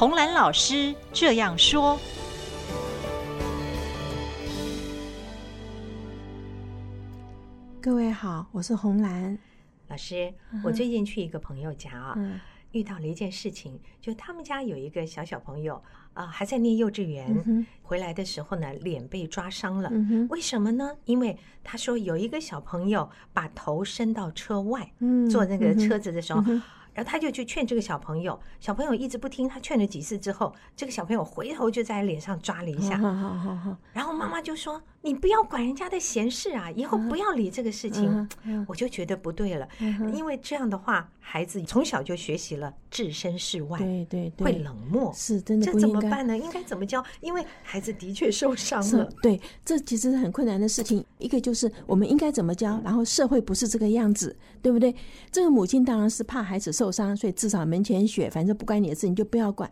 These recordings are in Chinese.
洪兰老师这样说：“各位好，我是红兰老师。我最近去一个朋友家啊，嗯、遇到了一件事情，就他们家有一个小小朋友啊、呃，还在念幼稚园，嗯、回来的时候呢，脸被抓伤了。嗯、为什么呢？因为他说有一个小朋友把头伸到车外，嗯、坐那个车子的时候。嗯”然后他就去劝这个小朋友，小朋友一直不听。他劝了几次之后，这个小朋友回头就在脸上抓了一下。然后妈妈就说：“你不要管人家的闲事啊，以后不要理这个事情。”我就觉得不对了，因为这样的话，孩子从小就学习了置身事外，对对对会冷漠，是真的。这怎么办呢？应该怎么教？因为孩子的确受伤了。对，这其实是很困难的事情。一个就是我们应该怎么教，然后社会不是这个样子，对不对？这个母亲当然是怕孩子受伤，所以至少门前雪，反正不关你的事，你就不要管。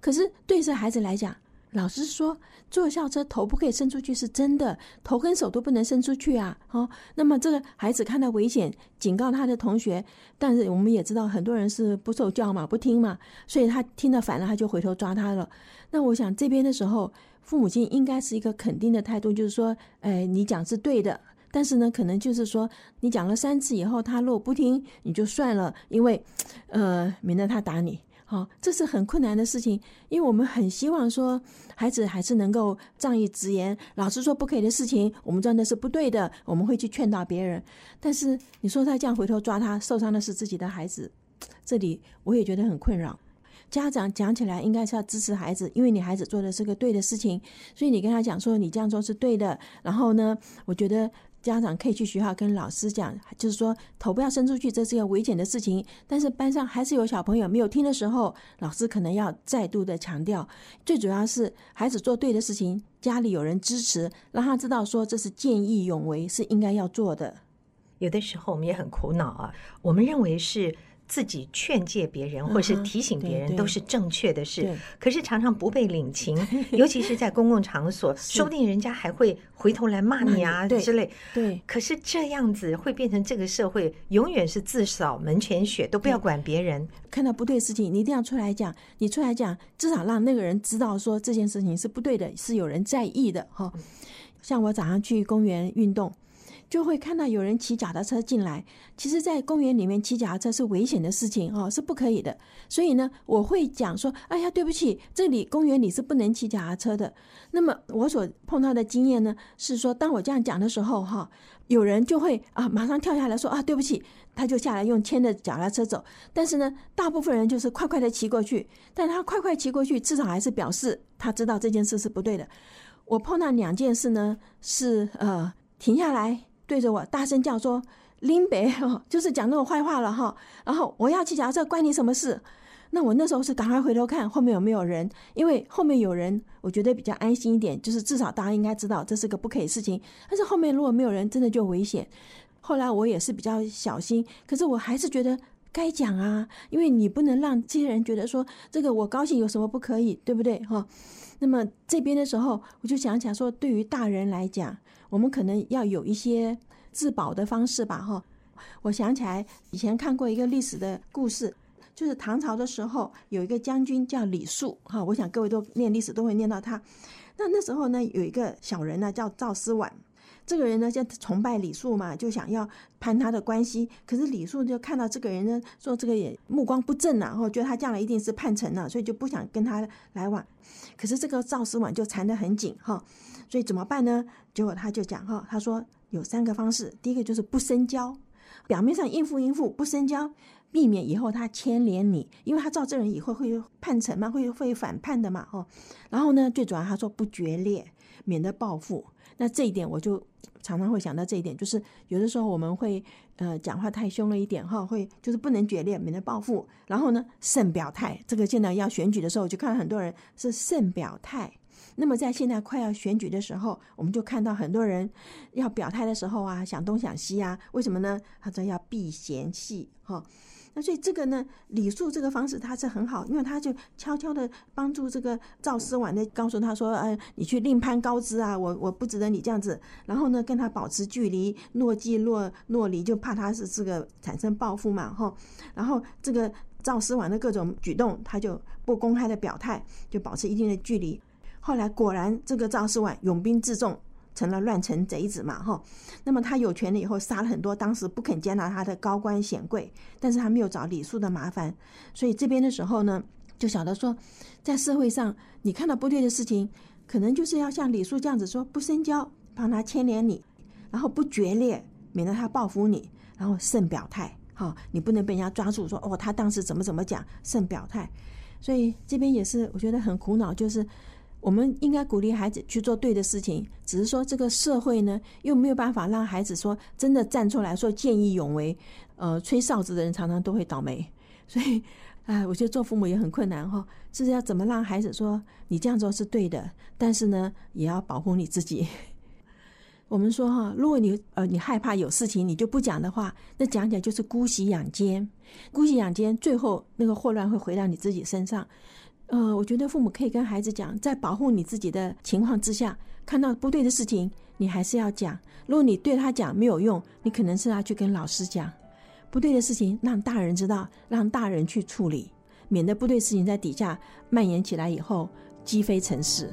可是对这孩子来讲，老师说坐校车头不可以伸出去是真的，头跟手都不能伸出去啊。哦，那么这个孩子看到危险，警告他的同学，但是我们也知道很多人是不受教嘛，不听嘛，所以他听得烦了，他就回头抓他了。那我想这边的时候，父母亲应该是一个肯定的态度，就是说，哎，你讲是对的。但是呢，可能就是说，你讲了三次以后，他如果不听，你就算了，因为，呃，免得他打你。好，这是很困难的事情，因为我们很希望说，孩子还是能够仗义执言。老师说不可以的事情，我们知道那是不对的，我们会去劝导别人。但是你说他这样回头抓他，受伤的是自己的孩子，这里我也觉得很困扰。家长讲起来应该是要支持孩子，因为你孩子做的是个对的事情，所以你跟他讲说你这样做是对的。然后呢，我觉得家长可以去学校跟老师讲，就是说头不要伸出去，这是个危险的事情。但是班上还是有小朋友没有听的时候，老师可能要再度的强调，最主要是孩子做对的事情，家里有人支持，让他知道说这是见义勇为，是应该要做的。有的时候我们也很苦恼啊，我们认为是。自己劝诫别人或是提醒别人都是正确的事，可是常常不被领情，尤其是在公共场所，说不定人家还会回头来骂你啊之类。对，可是这样子会变成这个社会永远是自扫门前雪，都不要管别人。看到不对的事情，你一定要出来讲，你出来讲，至少让那个人知道说这件事情是不对的，是有人在意的哈。像我早上去公园运动。就会看到有人骑脚踏车进来。其实，在公园里面骑脚踏车是危险的事情哦，是不可以的。所以呢，我会讲说：“哎呀，对不起，这里公园里是不能骑脚踏车的。”那么我所碰到的经验呢，是说，当我这样讲的时候，哈，有人就会啊，马上跳下来说：“啊，对不起。”他就下来用牵着脚踏车走。但是呢，大部分人就是快快的骑过去。但他快快骑过去，至少还是表示他知道这件事是不对的。我碰到两件事呢，是呃停下来。对着我大声叫说：“林北，就是讲那种坏话了哈。”然后我要骑脚踏车，关你什么事？那我那时候是赶快回头看后面有没有人，因为后面有人，我觉得比较安心一点。就是至少大家应该知道这是个不可以事情。但是后面如果没有人，真的就危险。后来我也是比较小心，可是我还是觉得该讲啊，因为你不能让这些人觉得说这个我高兴有什么不可以，对不对哈？那么这边的时候，我就想起来说，对于大人来讲。我们可能要有一些自保的方式吧，哈。我想起来以前看过一个历史的故事，就是唐朝的时候有一个将军叫李肃，哈。我想各位都念历史都会念到他。那那时候呢，有一个小人呢叫赵思婉，这个人呢就崇拜李素嘛，就想要攀他的关系。可是李素就看到这个人呢，说这个也目光不正呐，然后觉得他将来一定是叛臣了，所以就不想跟他来往。可是这个赵思婉就缠得很紧，哈。所以怎么办呢？结果他就讲哈，他说有三个方式。第一个就是不深交，表面上应付应付，不深交，避免以后他牵连你，因为他知道这人以后会叛臣嘛，会会反叛的嘛，哦。然后呢，最主要他说不决裂，免得报复。那这一点我就常常会想到这一点，就是有的时候我们会呃讲话太凶了一点哈，会就是不能决裂，免得报复。然后呢，慎表态。这个现在要选举的时候，就看到很多人是慎表态。那么在现在快要选举的时候，我们就看到很多人要表态的时候啊，想东想西啊，为什么呢？他说要避嫌隙哈。那所以这个呢，李肃这个方式他是很好，因为他就悄悄的帮助这个赵思婉的，告诉他说，呃，你去另攀高枝啊，我我不值得你这样子。然后呢，跟他保持距离，若即若若离，就怕他是这个产生报复嘛哈。然后这个赵思婉的各种举动，他就不公开的表态，就保持一定的距离。后来果然，这个赵世婉拥兵自重，成了乱臣贼子嘛，哈。那么他有权了以后，杀了很多当时不肯接纳他的高官显贵，但是他没有找李肃的麻烦，所以这边的时候呢，就晓得说，在社会上你看到不对的事情，可能就是要像李肃这样子说，不深交，帮他牵连你，然后不决裂，免得他报复你，然后慎表态。好，你不能被人家抓住说哦，他当时怎么怎么讲，慎表态。所以这边也是我觉得很苦恼，就是我们应该鼓励孩子去做对的事情，只是说这个社会呢，又没有办法让孩子说真的站出来说见义勇为。呃，吹哨子的人常常都会倒霉，所以哎，我觉得做父母也很困难哈，就是要怎么让孩子说你这样做是对的，但是呢，也要保护你自己。我们说哈，如果你呃你害怕有事情你就不讲的话，那讲起来就是姑息养奸，姑息养奸，最后那个祸乱会回到你自己身上。呃，我觉得父母可以跟孩子讲，在保护你自己的情况之下，看到不对的事情，你还是要讲。如果你对他讲没有用，你可能是要去跟老师讲。不对的事情让大人知道，让大人去处理，免得不对事情在底下蔓延起来以后鸡飞城市。